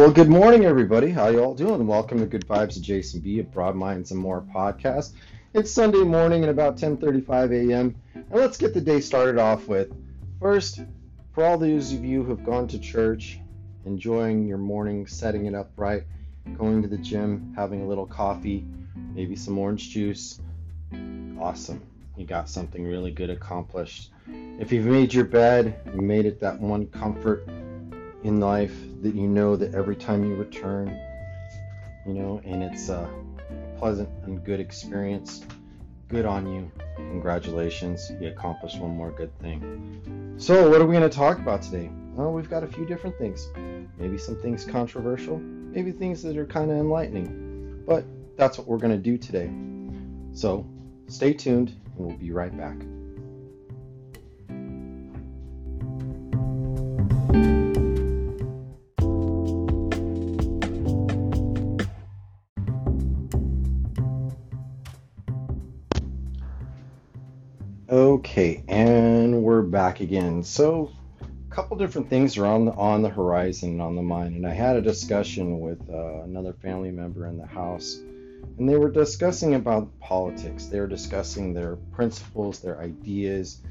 Well, good morning, everybody. How you all doing? Welcome to Good Vibes of Jason B. of Broad Minds and More podcast. It's Sunday morning at about 10:35 a.m. And let's get the day started off with first, for all those of you who have gone to church, enjoying your morning, setting it up right, going to the gym, having a little coffee, maybe some orange juice. Awesome. You got something really good accomplished. If you've made your bed, you made it that one comfort in life that you know that every time you return, you know, and it's a pleasant and good experience. Good on you. Congratulations. You accomplished one more good thing. So, what are we going to talk about today? Well, we've got a few different things. Maybe some things controversial, maybe things that are kind of enlightening. But that's what we're going to do today. So, stay tuned and we'll be right back. Okay, and we're back again. So, a couple different things are on the, on the horizon on the mind, and I had a discussion with uh, another family member in the house, and they were discussing about politics. They were discussing their principles, their ideas,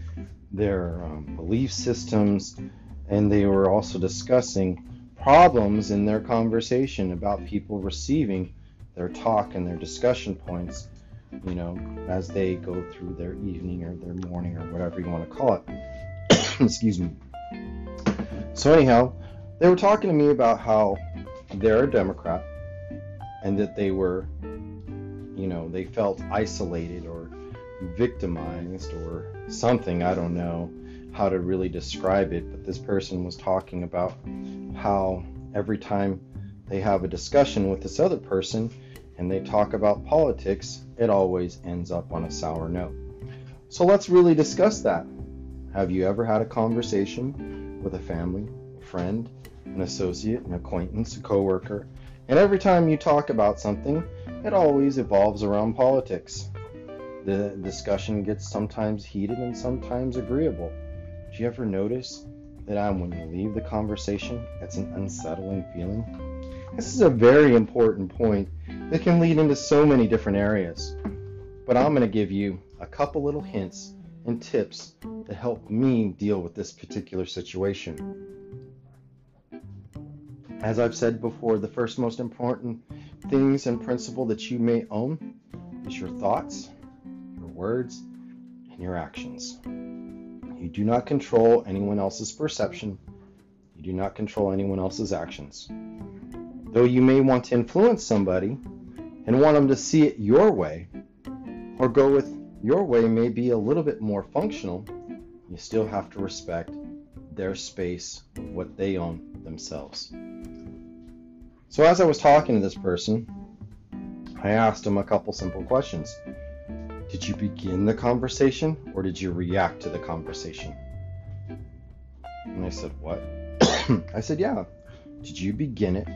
their um, belief systems, and they were also discussing problems in their conversation about people receiving their talk and their discussion points you know, as they go through their evening or their morning or whatever you want to call it. Excuse me. So, anyhow, they were talking to me about how they're a Democrat and that they were, you know, they felt isolated or victimized or something. I don't know how to really describe it, but this person was talking about how every time they have a discussion with this other person, and they talk about politics, it always ends up on a sour note. So let's really discuss that. Have you ever had a conversation with a family, a friend, an associate, an acquaintance, a coworker, and every time you talk about something, it always evolves around politics. The discussion gets sometimes heated and sometimes agreeable. Do you ever notice that when you leave the conversation, it's an unsettling feeling? This is a very important point that can lead into so many different areas. But I'm going to give you a couple little hints and tips to help me deal with this particular situation. As I've said before, the first most important things and principle that you may own is your thoughts, your words, and your actions. You do not control anyone else's perception. You do not control anyone else's actions. Though you may want to influence somebody, and want them to see it your way, or go with your way may be a little bit more functional, you still have to respect their space what they own themselves. So, as I was talking to this person, I asked him a couple simple questions. Did you begin the conversation or did you react to the conversation? And I said, What? I said, Yeah. Did you begin it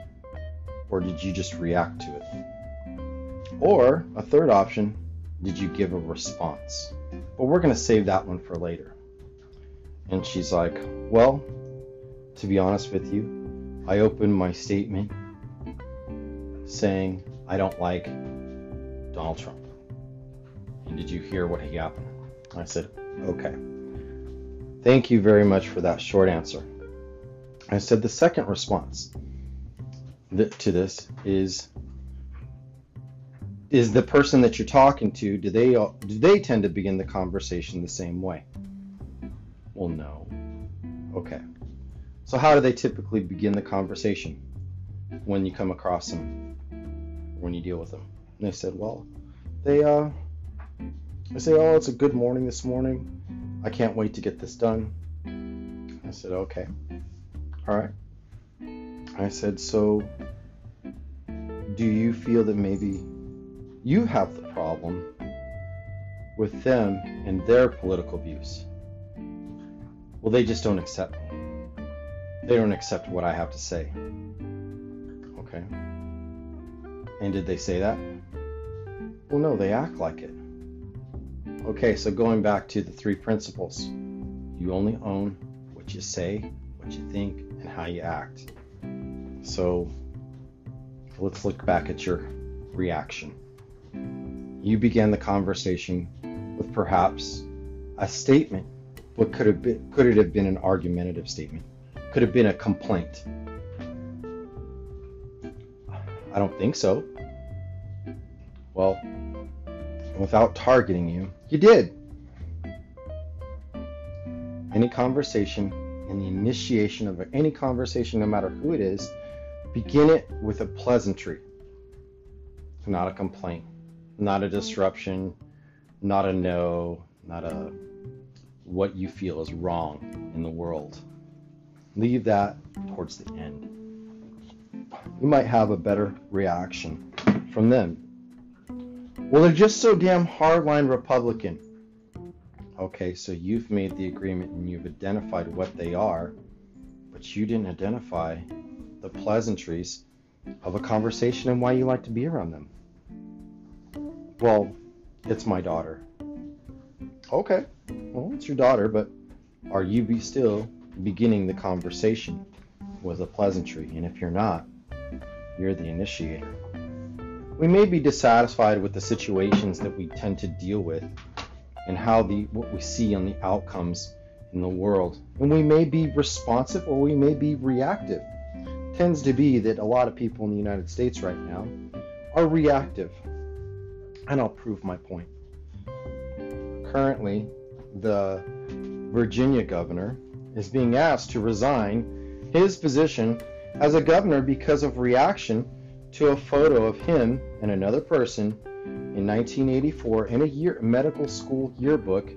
or did you just react to it? Or a third option, did you give a response? But we're going to save that one for later. And she's like, Well, to be honest with you, I opened my statement saying I don't like Donald Trump. And did you hear what happened? I said, Okay. Thank you very much for that short answer. I said the second response to this is is the person that you're talking to do they do they tend to begin the conversation the same way? Well no. Okay. So how do they typically begin the conversation when you come across them when you deal with them? And they said well they uh I say oh it's a good morning this morning. I can't wait to get this done. I said okay. All right. I said so do you feel that maybe you have the problem with them and their political views. Well, they just don't accept me. They don't accept what I have to say. Okay. And did they say that? Well, no, they act like it. Okay, so going back to the three principles you only own what you say, what you think, and how you act. So let's look back at your reaction. You began the conversation with perhaps a statement. What could have been could it have been an argumentative statement? Could have been a complaint. I don't think so. Well, without targeting you, you did. Any conversation and the initiation of any conversation, no matter who it is, begin it with a pleasantry, not a complaint, not a mm-hmm. disruption, not a no, not a what you feel is wrong in the world. Leave that towards the end. You might have a better reaction from them. Well, they're just so damn hardline Republican. Okay, so you've made the agreement and you've identified what they are, but you didn't identify the pleasantries of a conversation and why you like to be around them. Well, it's my daughter. Okay, well, it's your daughter, but are you be still beginning the conversation with a pleasantry? And if you're not, you're the initiator. We may be dissatisfied with the situations that we tend to deal with and how the what we see on the outcomes in the world. And we may be responsive or we may be reactive. It tends to be that a lot of people in the United States right now are reactive. And I'll prove my point. Currently, the Virginia governor is being asked to resign his position as a governor because of reaction to a photo of him and another person in 1984 in a year, medical school yearbook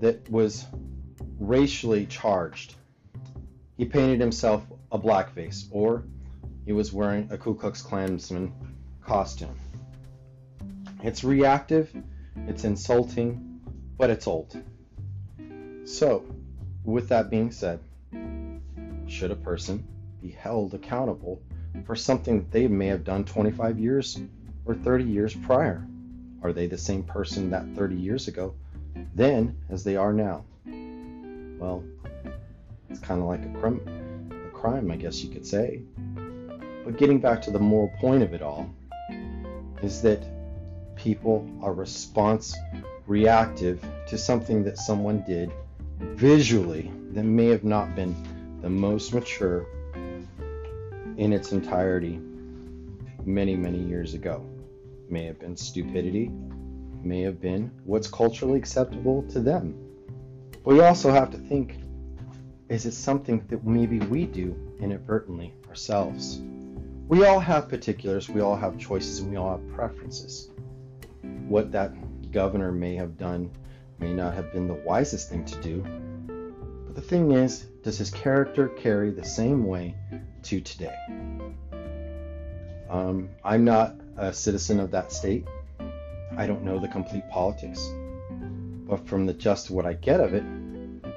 that was racially charged. He painted himself a blackface, or he was wearing a Ku Klux Klansman costume. It's reactive, it's insulting, but it's old. So, with that being said, should a person be held accountable for something they may have done 25 years or 30 years prior? Are they the same person that 30 years ago then as they are now? Well, it's kind of like a crime, a crime, I guess you could say. But getting back to the moral point of it all is that people are response reactive to something that someone did visually that may have not been the most mature in its entirety many, many years ago. May have been stupidity, may have been what's culturally acceptable to them. But we also have to think is it something that maybe we do inadvertently ourselves? We all have particulars, we all have choices, and we all have preferences. What that governor may have done may not have been the wisest thing to do. But the thing is, does his character carry the same way to today? Um, I'm not a citizen of that state. I don't know the complete politics. But from the just what I get of it,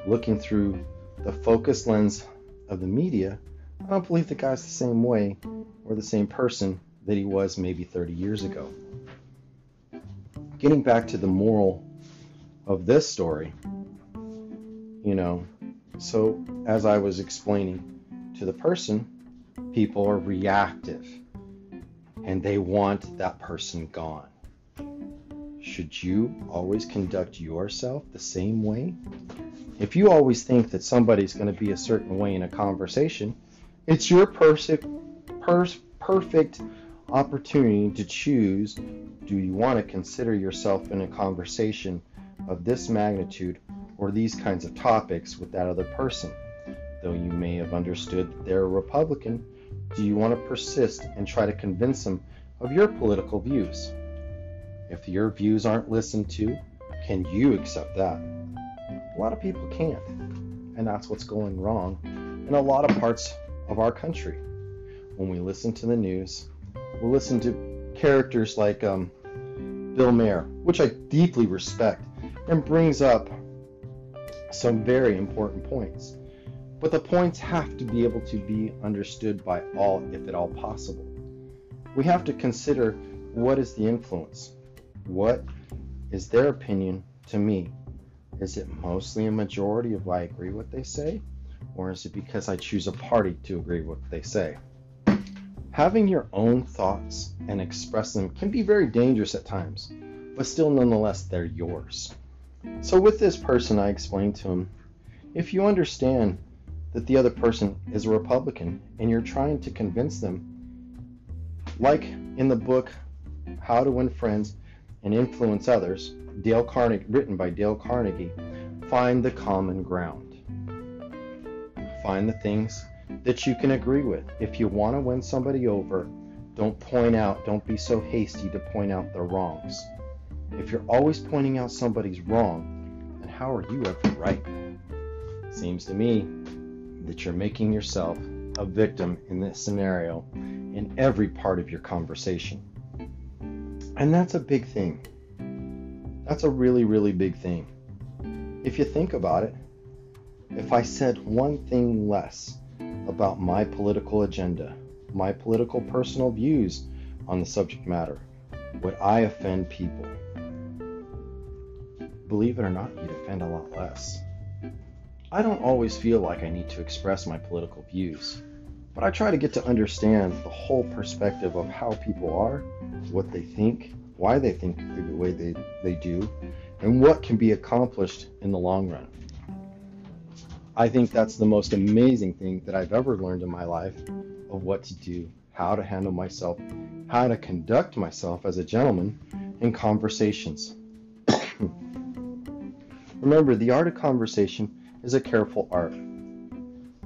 looking through the focus lens of the media, I don't believe the guy's the same way or the same person that he was maybe 30 years ago. Getting back to the moral of this story, you know, so as I was explaining to the person, people are reactive and they want that person gone. Should you always conduct yourself the same way? If you always think that somebody's going to be a certain way in a conversation, it's your perfect, per- perfect opportunity to choose do you want to consider yourself in a conversation of this magnitude or these kinds of topics with that other person? Though you may have understood that they're a Republican, do you want to persist and try to convince them of your political views? If your views aren't listened to, can you accept that? A lot of people can't, and that's what's going wrong in a lot of parts of our country. When we listen to the news, we listen to characters like um, Bill Maher, which I deeply respect, and brings up some very important points. But the points have to be able to be understood by all, if at all possible. We have to consider what is the influence? What is their opinion to me? Is it mostly a majority of I agree what they say? Or is it because I choose a party to agree with what they say? Having your own thoughts and express them can be very dangerous at times, but still, nonetheless, they're yours. So, with this person, I explained to him if you understand that the other person is a Republican and you're trying to convince them, like in the book How to Win Friends and Influence Others, Dale Carnegie, written by Dale Carnegie, find the common ground. Find the things that you can agree with. If you want to win somebody over, don't point out, don't be so hasty to point out their wrongs. If you're always pointing out somebody's wrong, then how are you ever right? Seems to me that you're making yourself a victim in this scenario in every part of your conversation. And that's a big thing. That's a really, really big thing. If you think about it, if I said one thing less about my political agenda, my political personal views on the subject matter, would I offend people? Believe it or not, you'd offend a lot less. I don't always feel like I need to express my political views, but I try to get to understand the whole perspective of how people are, what they think, why they think the way they, they do, and what can be accomplished in the long run. I think that's the most amazing thing that I've ever learned in my life of what to do, how to handle myself, how to conduct myself as a gentleman in conversations. Remember, the art of conversation is a careful art.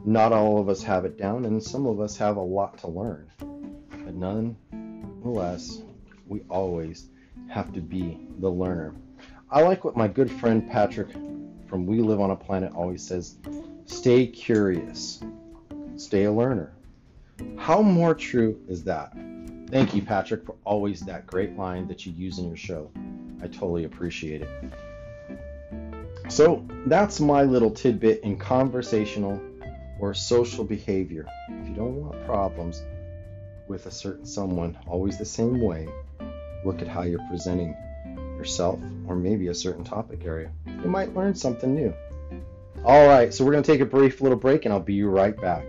Not all of us have it down, and some of us have a lot to learn. But nonetheless, we always have to be the learner. I like what my good friend Patrick from We Live on a Planet always says stay curious, stay a learner. How more true is that? Thank you, Patrick, for always that great line that you use in your show. I totally appreciate it. So that's my little tidbit in conversational or social behavior. If you don't want problems with a certain someone always the same way, look at how you're presenting yourself or maybe a certain topic area. You might learn something new. All right, so we're going to take a brief little break and I'll be right back.